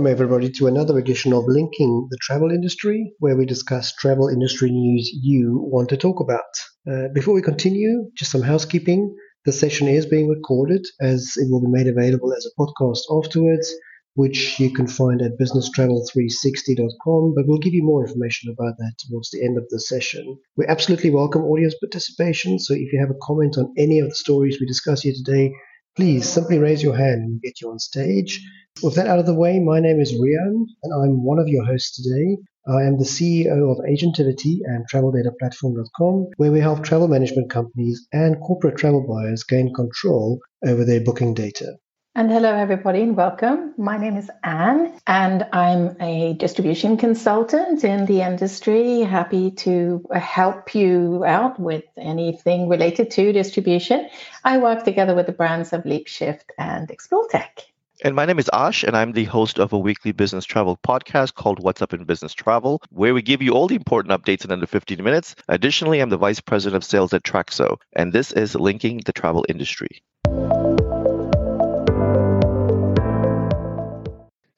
Welcome, everybody, to another edition of Linking the Travel Industry, where we discuss travel industry news you want to talk about. Uh, before we continue, just some housekeeping. The session is being recorded as it will be made available as a podcast afterwards, which you can find at businesstravel360.com. But we'll give you more information about that towards the end of the session. We absolutely welcome audience participation. So if you have a comment on any of the stories we discuss here today, please simply raise your hand and get you on stage. With that out of the way, my name is Rian and I'm one of your hosts today. I am the CEO of Agentivity and TravelDataPlatform.com, where we help travel management companies and corporate travel buyers gain control over their booking data. And hello, everybody, and welcome. My name is Anne, and I'm a distribution consultant in the industry. Happy to help you out with anything related to distribution. I work together with the brands of LeapShift and ExploreTech. And my name is Ash, and I'm the host of a weekly business travel podcast called What's Up in Business Travel, where we give you all the important updates in under 15 minutes. Additionally, I'm the vice president of sales at Traxo, and this is linking the travel industry.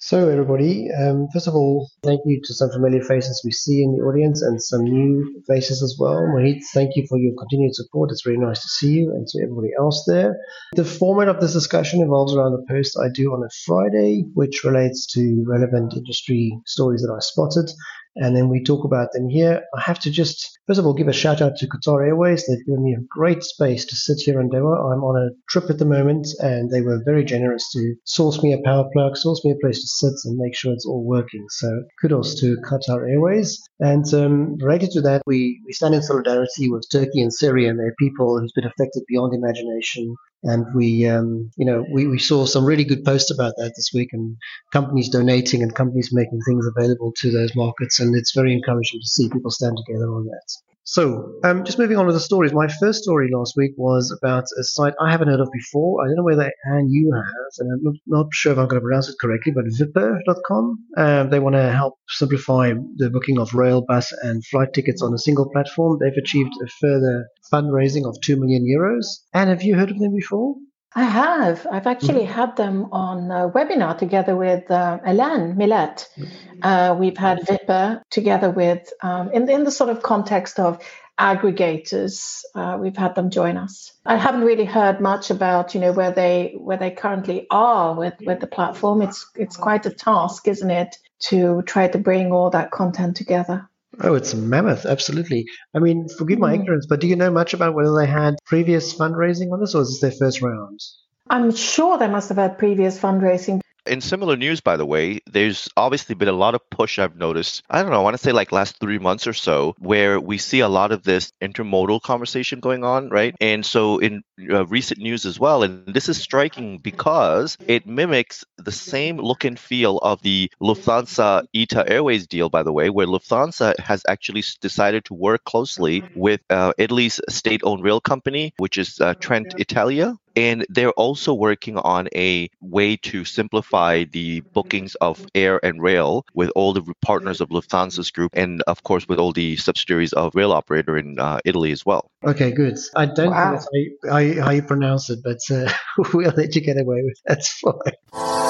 So, everybody, um, first of all, thank you to some familiar faces we see in the audience and some new faces as well. Mohit, thank you for your continued support. It's really nice to see you and to everybody else there. The format of this discussion involves around a post I do on a Friday, which relates to relevant industry stories that I spotted and then we talk about them here. I have to just, first of all, give a shout out to Qatar Airways. They've given me a great space to sit here in Doha. I'm on a trip at the moment, and they were very generous to source me a power plug, source me a place to sit, and make sure it's all working. So kudos to Qatar Airways. And um, related to that, we, we stand in solidarity with Turkey and Syria and their people who's been affected beyond imagination and we, um, you know, we, we saw some really good posts about that this week, and companies donating and companies making things available to those markets, and it's very encouraging to see people stand together on that. So, um, just moving on to the stories. My first story last week was about a site I haven't heard of before. I don't know whether Anne you have, and I'm not, not sure if I'm going to pronounce it correctly, but Vipper.com. Um, they want to help simplify the booking of rail, bus, and flight tickets on a single platform. They've achieved a further fundraising of 2 million euros. And have you heard of them before? I have. I've actually mm-hmm. had them on a webinar together with uh, Alain Millet. Mm-hmm. Uh, we've had Vipper together with, um, in, in the sort of context of aggregators. Uh, we've had them join us. I haven't really heard much about, you know, where they where they currently are with with the platform. It's it's quite a task, isn't it, to try to bring all that content together. Oh, it's mammoth, absolutely. I mean, forgive my mm. ignorance, but do you know much about whether they had previous fundraising on this, or is this their first round? I'm sure they must have had previous fundraising in similar news, by the way, there's obviously been a lot of push I've noticed. I don't know, I want to say like last three months or so, where we see a lot of this intermodal conversation going on, right? And so in uh, recent news as well, and this is striking because it mimics the same look and feel of the Lufthansa ITA Airways deal, by the way, where Lufthansa has actually decided to work closely with uh, Italy's state owned rail company, which is uh, Trenitalia, and they're also working on a way to simplify the bookings of air and rail with all the partners of Lufthansa's group, and of course with all the subsidiaries of rail operator in uh, Italy as well. Okay, good. I don't wow. think that's how you, how you, pronounce it, but uh, we'll let you get away with it. That's fine.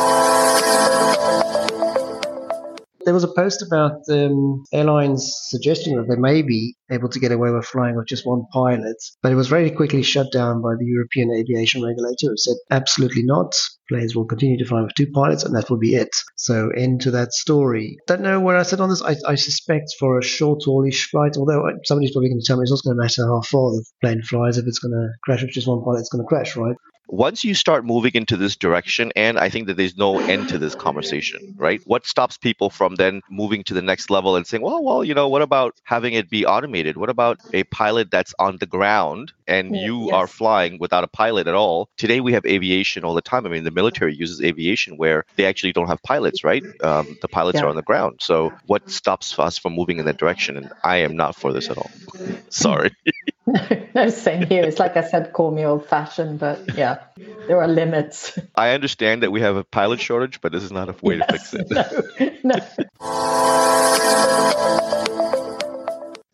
There was a post about um, airlines suggesting that they may be able to get away with flying with just one pilot, but it was very quickly shut down by the European aviation regulator who said absolutely not. Planes will continue to fly with two pilots, and that will be it. So, into that story. Don't know where I said on this. I, I suspect for a short haulage flight, although somebody's probably going to tell me it's not going to matter how far the plane flies. If it's going to crash with just one pilot, it's going to crash, right? Once you start moving into this direction, and I think that there's no end to this conversation, right? What stops people from then moving to the next level and saying, well, well, you know, what about having it be automated? What about a pilot that's on the ground and you yes. are flying without a pilot at all? Today we have aviation all the time. I mean, the military uses aviation where they actually don't have pilots, right? Um, the pilots yeah. are on the ground. So what stops us from moving in that direction? And I am not for this at all. Sorry. No, no, same here. It's like I said, call me old fashioned, but yeah, there are limits. I understand that we have a pilot shortage, but this is not a way yes, to fix it. No, no.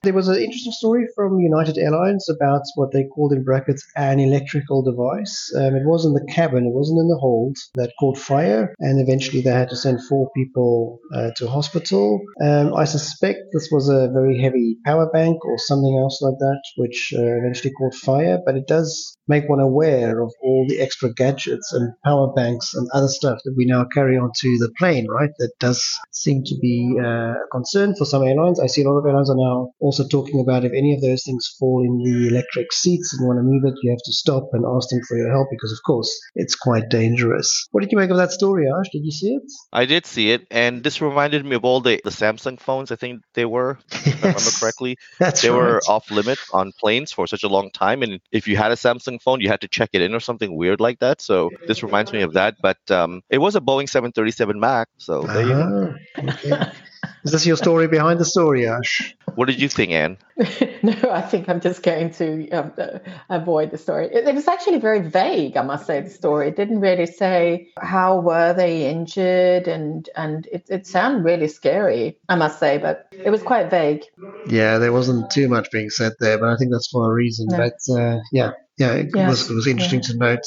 there was an interesting story from United Airlines about what they called in brackets an electrical device. Um, it was in the cabin, it wasn't in the hold, that caught fire, and eventually they had to send four people uh, to hospital. Um, I suspect this was a very heavy power bank or something else like that, which uh, eventually caught fire, but it does make one aware of all the extra gadgets and power banks and other stuff that we now carry onto the plane, right? That does seem to be uh, a concern for some airlines. I see a lot of airlines are now also talking about if any of those things fall in the electric seats and you want to move it, you have to stop and ask them for your help because, of course, it's quite dangerous. What did you make of that story, Ash? Did you see it? I did see it, and this reminded me of all the, the Samsung phones, I think they were, if I remember correctly. That's they right. were off limit on planes for such a long time, and if you had a Samsung phone, you had to check it in or something weird like that. So this reminds me of that. But um, it was a Boeing 737 Max, so there you go. Ah, okay. Is this your story behind the story, Ash? What did you think, Anne? no, I think I'm just going to um, uh, avoid the story. It, it, was actually very vague, I must say. The story it didn't really say how were they injured, and and it, it sounded really scary, I must say, but it was quite vague. Yeah, there wasn't too much being said there, but I think that's for a reason. No. But uh, yeah, yeah, it Yes. was it was interesting to note.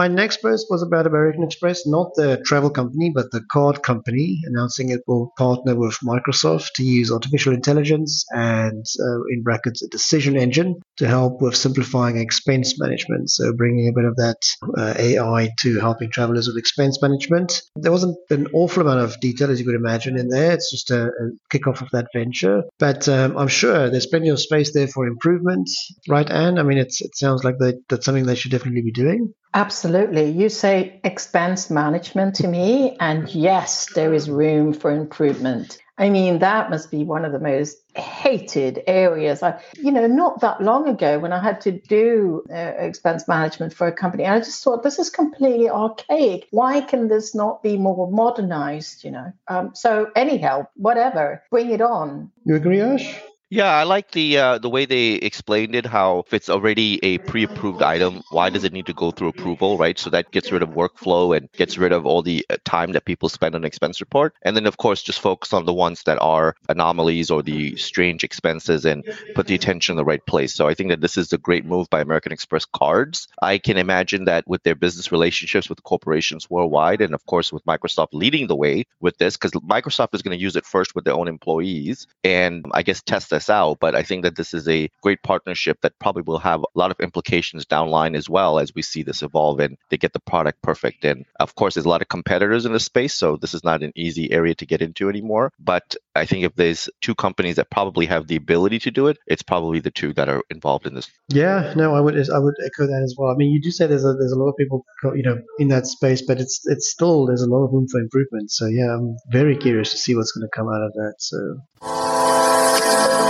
My next post was about American Express, not the travel company, but the card company, announcing it will partner with Microsoft to use artificial intelligence and, uh, in brackets, a decision engine to help with simplifying expense management. So, bringing a bit of that uh, AI to helping travelers with expense management. There wasn't an awful amount of detail, as you could imagine, in there. It's just a, a kickoff of that venture. But um, I'm sure there's plenty of space there for improvement, right, Anne? I mean, it sounds like they, that's something they should definitely be doing. Absolutely. You say expense management to me, and yes, there is room for improvement. I mean, that must be one of the most hated areas. I, you know, not that long ago when I had to do uh, expense management for a company, I just thought this is completely archaic. Why can this not be more modernized? You know, um, so anyhow, whatever, bring it on. You agree, Ash? Yeah, I like the uh, the way they explained it. How if it's already a pre-approved item, why does it need to go through approval, right? So that gets rid of workflow and gets rid of all the uh, time that people spend on expense report. And then of course just focus on the ones that are anomalies or the strange expenses and put the attention in the right place. So I think that this is a great move by American Express Cards. I can imagine that with their business relationships with corporations worldwide, and of course with Microsoft leading the way with this, because Microsoft is going to use it first with their own employees and I guess test this out. But I think that this is a great partnership that probably will have a lot of implications downline as well as we see this evolve and they get the product perfect. And of course, there's a lot of competitors in this space, so this is not an easy area to get into anymore. But I think if there's two companies that probably have the ability to do it, it's probably the two that are involved in this. Yeah, no, I would I would echo that as well. I mean, you do say there's a there's a lot of people you know in that space, but it's it's still there's a lot of room for improvement. So yeah, I'm very curious to see what's going to come out of that. So.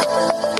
Thank you.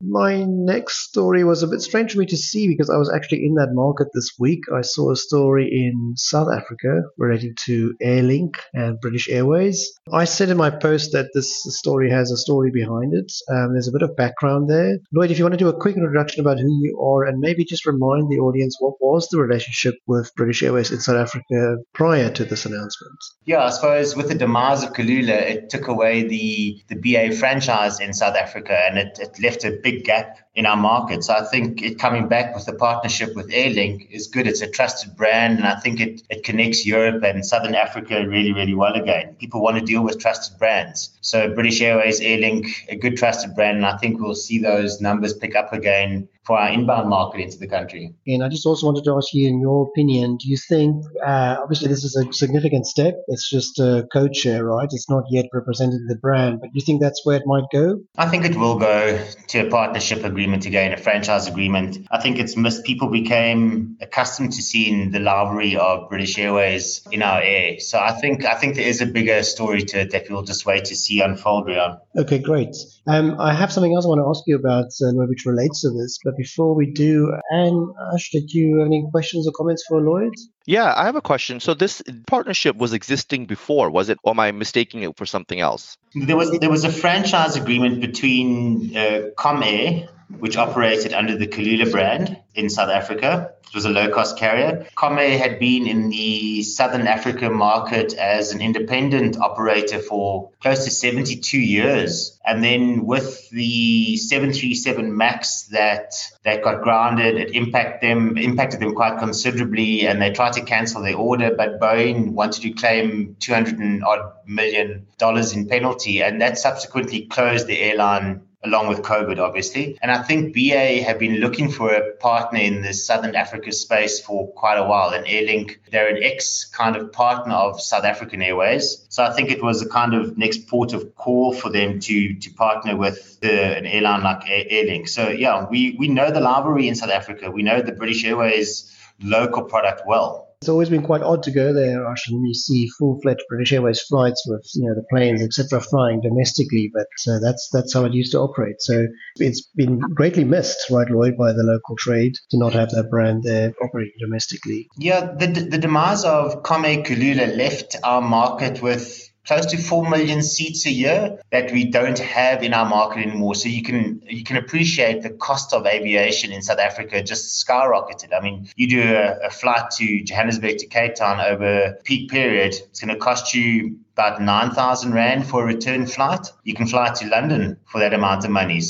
My next story was a bit strange for me to see because I was actually in that market this week. I saw a story in South Africa relating to Airlink and British Airways. I said in my post that this story has a story behind it. Um, there's a bit of background there. Lloyd, if you want to do a quick introduction about who you are and maybe just remind the audience what was the relationship with British Airways in South Africa prior to this announcement. Yeah, I suppose with the demise of Kulula, it took away the, the BA franchise in South Africa and it, it left a big gap in our market. So I think it coming back with the partnership with Airlink is good. It's a trusted brand, and I think it, it connects Europe and Southern Africa really, really well again. People want to deal with trusted brands. So British Airways, Airlink, a good trusted brand, and I think we'll see those numbers pick up again for our inbound market into the country. And I just also wanted to ask you, in your opinion, do you think, uh, obviously, this is a significant step? It's just a code share, right? It's not yet representing the brand, but do you think that's where it might go? I think it will go to a partnership agreement again, a franchise agreement. I think it's missed. People became accustomed to seeing the livery of British Airways in our air. So I think I think there is a bigger story to it that we'll just wait to see unfold, Rion. Okay, great. Um, I have something else I want to ask you about, uh, which relates to this. But before we do, Anne, Ash, did you have any questions or comments for Lloyd? Yeah, I have a question. So this partnership was existing before, was it? Or am I mistaking it for something else? There was there was a franchise agreement between uh, Comair, which operated under the Kulula brand in South Africa. It was a low cost carrier. Comair had been in the Southern Africa market as an independent operator for close to 72 years. And then with the 737 MAX that that got grounded, it impacted them impacted them quite considerably and they tried to cancel their order, but Boeing wanted to claim 200 and odd million dollars in penalty and that subsequently closed the airline along with COVID, obviously. And I think BA have been looking for a partner in the Southern Africa space for quite a while. And Airlink, they're an ex kind of partner of South African Airways. So I think it was a kind of next port of call for them to to partner with the, an airline like Airlink. So yeah, we, we know the livery in South Africa. We know the British Airways local product well. It's always been quite odd to go there, and you see full-fledged British Airways flights with you know the planes, etc., flying domestically. But uh, that's that's how it used to operate. So it's been greatly missed, right, Lloyd, by the local trade to not have that brand there operating domestically. Yeah, the the demise of Comair Kulula left our market with close to 4 million seats a year that we don't have in our market anymore. So you can you can appreciate the cost of aviation in South Africa just skyrocketed. I mean, you do a, a flight to Johannesburg to Cape Town over peak period, it's going to cost you about 9,000 Rand for a return flight. You can fly to London for that amount of money.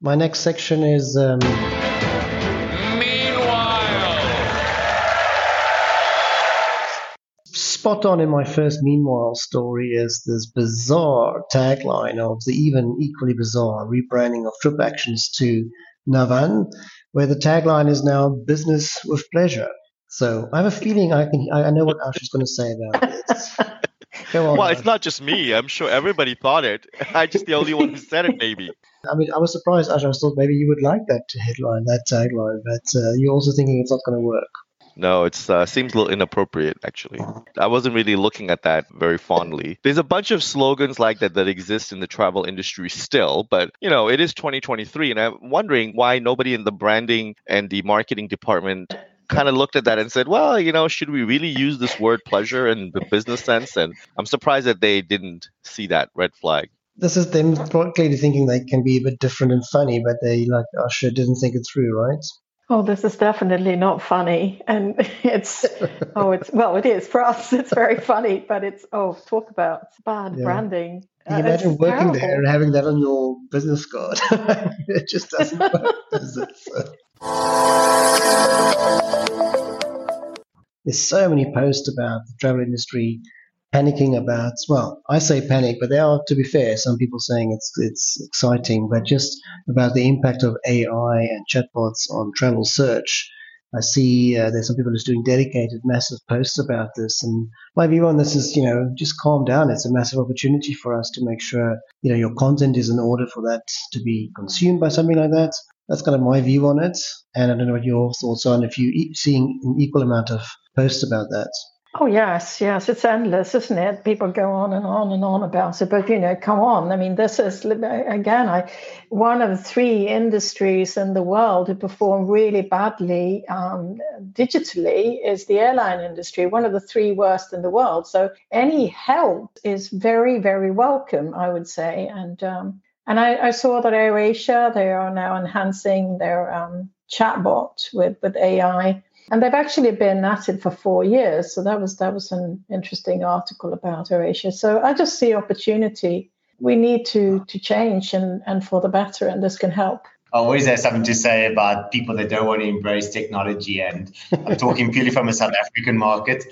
My next section is um, spot on in my first Meanwhile story is this bizarre tagline of the even equally bizarre rebranding of TripActions to Navan, where the tagline is now business with pleasure. So I have a feeling I can I know what Ash is going to say about this. On, well, it's not just me. I'm sure everybody thought it. I'm just the only one who said it, maybe. I mean, I was surprised, Ash. I thought maybe you would like that headline, that tagline, but uh, you're also thinking it's not going to work. No, it uh, seems a little inappropriate, actually. I wasn't really looking at that very fondly. There's a bunch of slogans like that that exist in the travel industry still, but you know, it is 2023, and I'm wondering why nobody in the branding and the marketing department kind of looked at that and said, well, you know, should we really use this word pleasure in the business sense? And I'm surprised that they didn't see that red flag. This is them clearly thinking they can be a bit different and funny, but they, like Usher, didn't think it through, right? Oh, this is definitely not funny. And it's, oh, it's, well, it is for us. It's very funny, but it's, oh, talk about bad yeah. branding. Can you uh, imagine working terrible. there and having that on your business card? it just doesn't work, does it? So. There's so many posts about the travel industry panicking about well i say panic but there are to be fair some people saying it's it's exciting but just about the impact of ai and chatbots on travel search. I see uh, there's some people just doing dedicated massive posts about this and my view on this is you know just calm down. It's a massive opportunity for us to make sure you know your content is in order for that to be consumed by something like that. That's kind of my view on it and i don't know what your thoughts are and if you're seeing an equal amount of posts about that Oh yes, yes, it's endless, isn't it? People go on and on and on about it, but you know, come on. I mean, this is again, I one of three industries in the world who perform really badly um, digitally is the airline industry. One of the three worst in the world. So any help is very, very welcome, I would say. And um, and I, I, saw that AirAsia they are now enhancing their um, chatbot with with AI and they've actually been at it for four years. So that was that was an interesting article about AirAsia. So I just see opportunity. We need to to change and and for the better, and this can help. I always have something to say about people that don't want to embrace technology, and I'm talking purely from a South African market.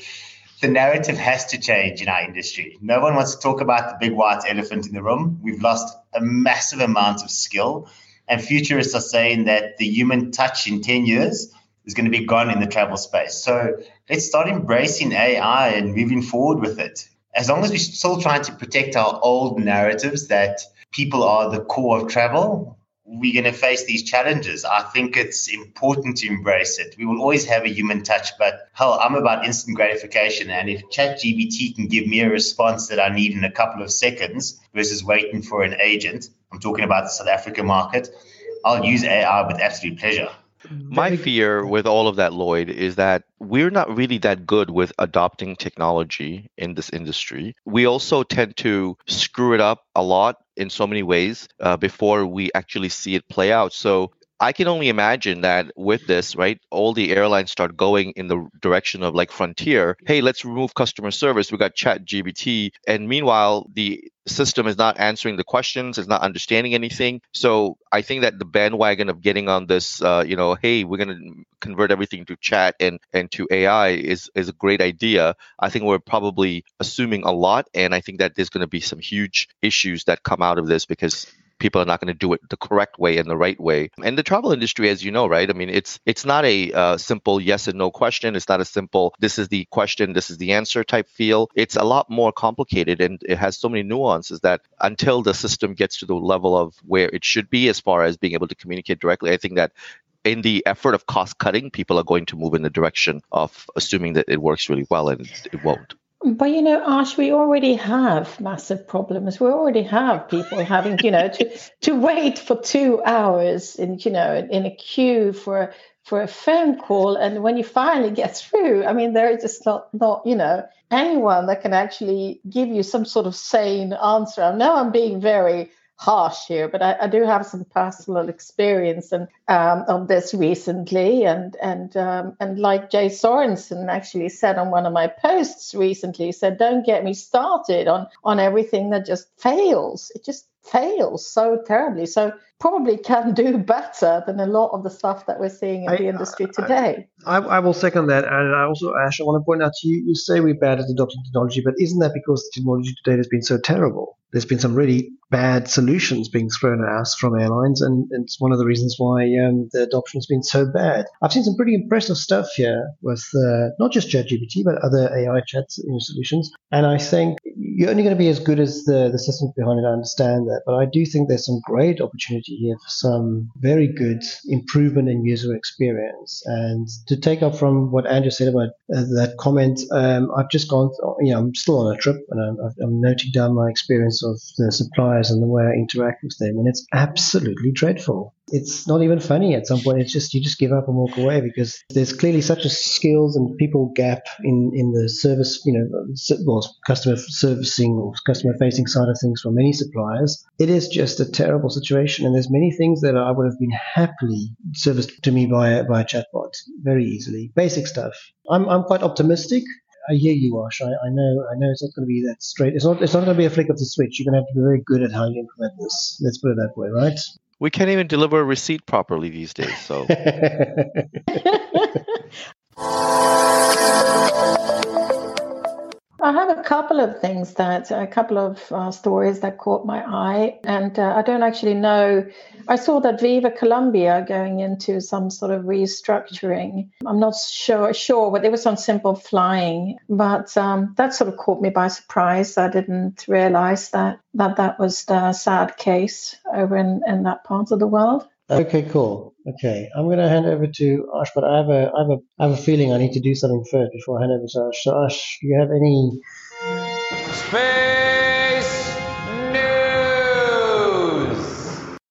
The narrative has to change in our industry. No one wants to talk about the big white elephant in the room. We've lost a massive amount of skill, and futurists are saying that the human touch in 10 years is going to be gone in the travel space. So let's start embracing AI and moving forward with it. As long as we're still trying to protect our old narratives that people are the core of travel, we're going to face these challenges. I think it's important to embrace it. We will always have a human touch, but hell, I'm about instant gratification. And if ChatGPT can give me a response that I need in a couple of seconds versus waiting for an agent, I'm talking about the South African market, I'll use AI with absolute pleasure. My fear with all of that, Lloyd, is that we're not really that good with adopting technology in this industry. We also tend to screw it up a lot in so many ways uh, before we actually see it play out. So I can only imagine that with this, right, all the airlines start going in the direction of like Frontier. Hey, let's remove customer service. We got ChatGPT, and meanwhile, the system is not answering the questions, it's not understanding anything. So I think that the bandwagon of getting on this, uh, you know, hey, we're going to convert everything to chat and and to AI is is a great idea. I think we're probably assuming a lot, and I think that there's going to be some huge issues that come out of this because people are not going to do it the correct way and the right way. And the travel industry, as you know, right? I mean, it's it's not a uh, simple yes and no question. It's not a simple this is the question, this is the answer type feel. It's a lot more complicated, and it has so many nuances that until the system gets to the level of where it should be as far as being able to communicate directly, I think that in the effort of cost cutting, people are going to move in the direction of assuming that it works really well and it won't. But you know, Ash, we already have massive problems. We already have people having, you know, to to wait for two hours in, you know, in a queue for for a phone call, and when you finally get through, I mean, there is just not not, you know, anyone that can actually give you some sort of sane answer. I know I'm being very harsh here, but I, I, do have some personal experience and um, of this recently, and and um, and like Jay Sorensen actually said on one of my posts recently, said, "Don't get me started on on everything that just fails. It just fails so terribly. So probably can do better than a lot of the stuff that we're seeing in I, the industry today. I, I, will second that. And I also, Ash, I want to point out to you, you say we're bad at adopting technology, but isn't that because the technology today has been so terrible? There's been some really bad solutions being thrown at us from airlines, and, and it's one of the reasons why um, the adoption has been so bad. I've seen some pretty impressive stuff here with uh, not just ChatGPT, but other AI chat solutions. And I think you're only going to be as good as the, the systems behind it. I understand that. But I do think there's some great opportunity here for some very good improvement in user experience. And to take up from what Andrew said about uh, that comment, um, I've just gone, you know, I'm still on a trip and I'm, I'm noting down my experience of the suppliers and the way I interact with them. And it's absolutely dreadful it's not even funny at some point. It's just you just give up and walk away because there's clearly such a skills and people gap in, in the service, you know, well, customer servicing or customer facing side of things for many suppliers. It is just a terrible situation, and there's many things that I would have been happily serviced to me by by a chatbot very easily. Basic stuff. I'm I'm quite optimistic. I hear you, Ash. I, I know I know it's not going to be that straight. It's not it's not going to be a flick of the switch. You're going to have to be very good at how you implement this. Let's put it that way, right? We can't even deliver a receipt properly these days. So. I have a couple of things that, a couple of uh, stories that caught my eye, and uh, I don't actually know. I saw that Viva Colombia going into some sort of restructuring. I'm not sure, sure, but there was some simple flying, but um, that sort of caught me by surprise. I didn't realize that that, that was the sad case over in, in that part of the world. Okay, cool. Okay, I'm going to hand over to Ash, but I have a, I have a, I have a feeling I need to do something first before I hand over to Ash. So, Ash, do you have any? Space.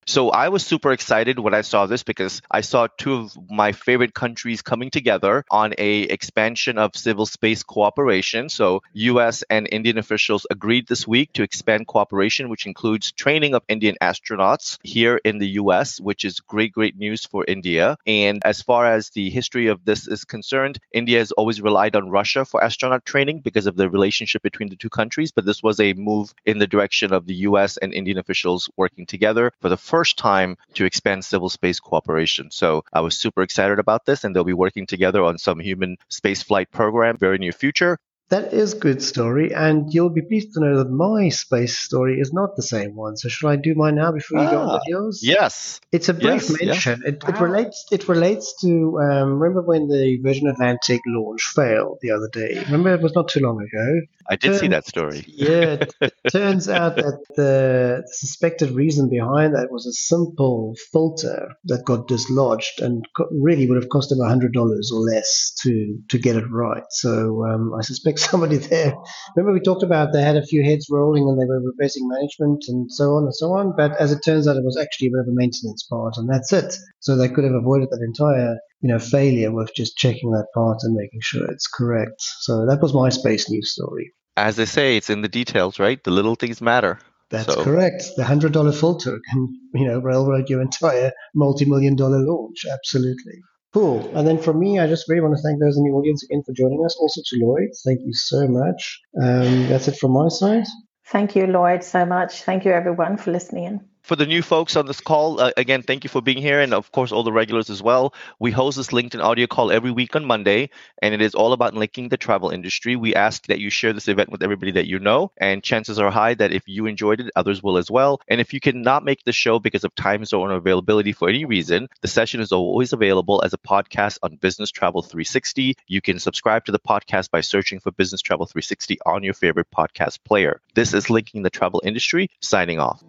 So I was super excited when I saw this because I saw two of my favorite countries coming together on a expansion of civil space cooperation. So US and Indian officials agreed this week to expand cooperation, which includes training of Indian astronauts here in the US, which is great, great news for India. And as far as the history of this is concerned, India has always relied on Russia for astronaut training because of the relationship between the two countries. But this was a move in the direction of the US and Indian officials working together for the first first time to expand civil space cooperation. So I was super excited about this, and they'll be working together on some human spaceflight program very near future. That is good story, and you'll be pleased to know that my space story is not the same one. So should I do mine now before you ah, go on with yours? Yes. It's a brief yes, mention. Yes. It, it relates. It relates to. Um, remember when the Virgin Atlantic launch failed the other day? Remember it was not too long ago. I did Turn, see that story. yeah. It turns out that the suspected reason behind that was a simple filter that got dislodged and really would have cost them hundred dollars or less to to get it right. So um, I suspect somebody there. Remember, we talked about they had a few heads rolling and they were replacing management and so on and so on. But as it turns out, it was actually a bit of a maintenance part, and that's it. So they could have avoided that entire you know failure with just checking that part and making sure it's correct. So that was my space news story. As they say, it's in the details, right? The little things matter. That's so. correct. The hundred dollar filter can, you know, railroad your entire multi million dollar launch. Absolutely. Cool. And then for me, I just really want to thank those in the audience again for joining us. Also to Lloyd, thank you so much. Um, that's it from my side. Thank you, Lloyd, so much. Thank you, everyone, for listening in for the new folks on this call, uh, again, thank you for being here, and of course, all the regulars as well. We host this LinkedIn audio call every week on Monday, and it is all about linking the travel industry. We ask that you share this event with everybody that you know, and chances are high that if you enjoyed it, others will as well. And if you cannot make the show because of time zone availability for any reason, the session is always available as a podcast on Business Travel 360. You can subscribe to the podcast by searching for Business Travel 360 on your favorite podcast player. This is Linking the Travel Industry, signing off.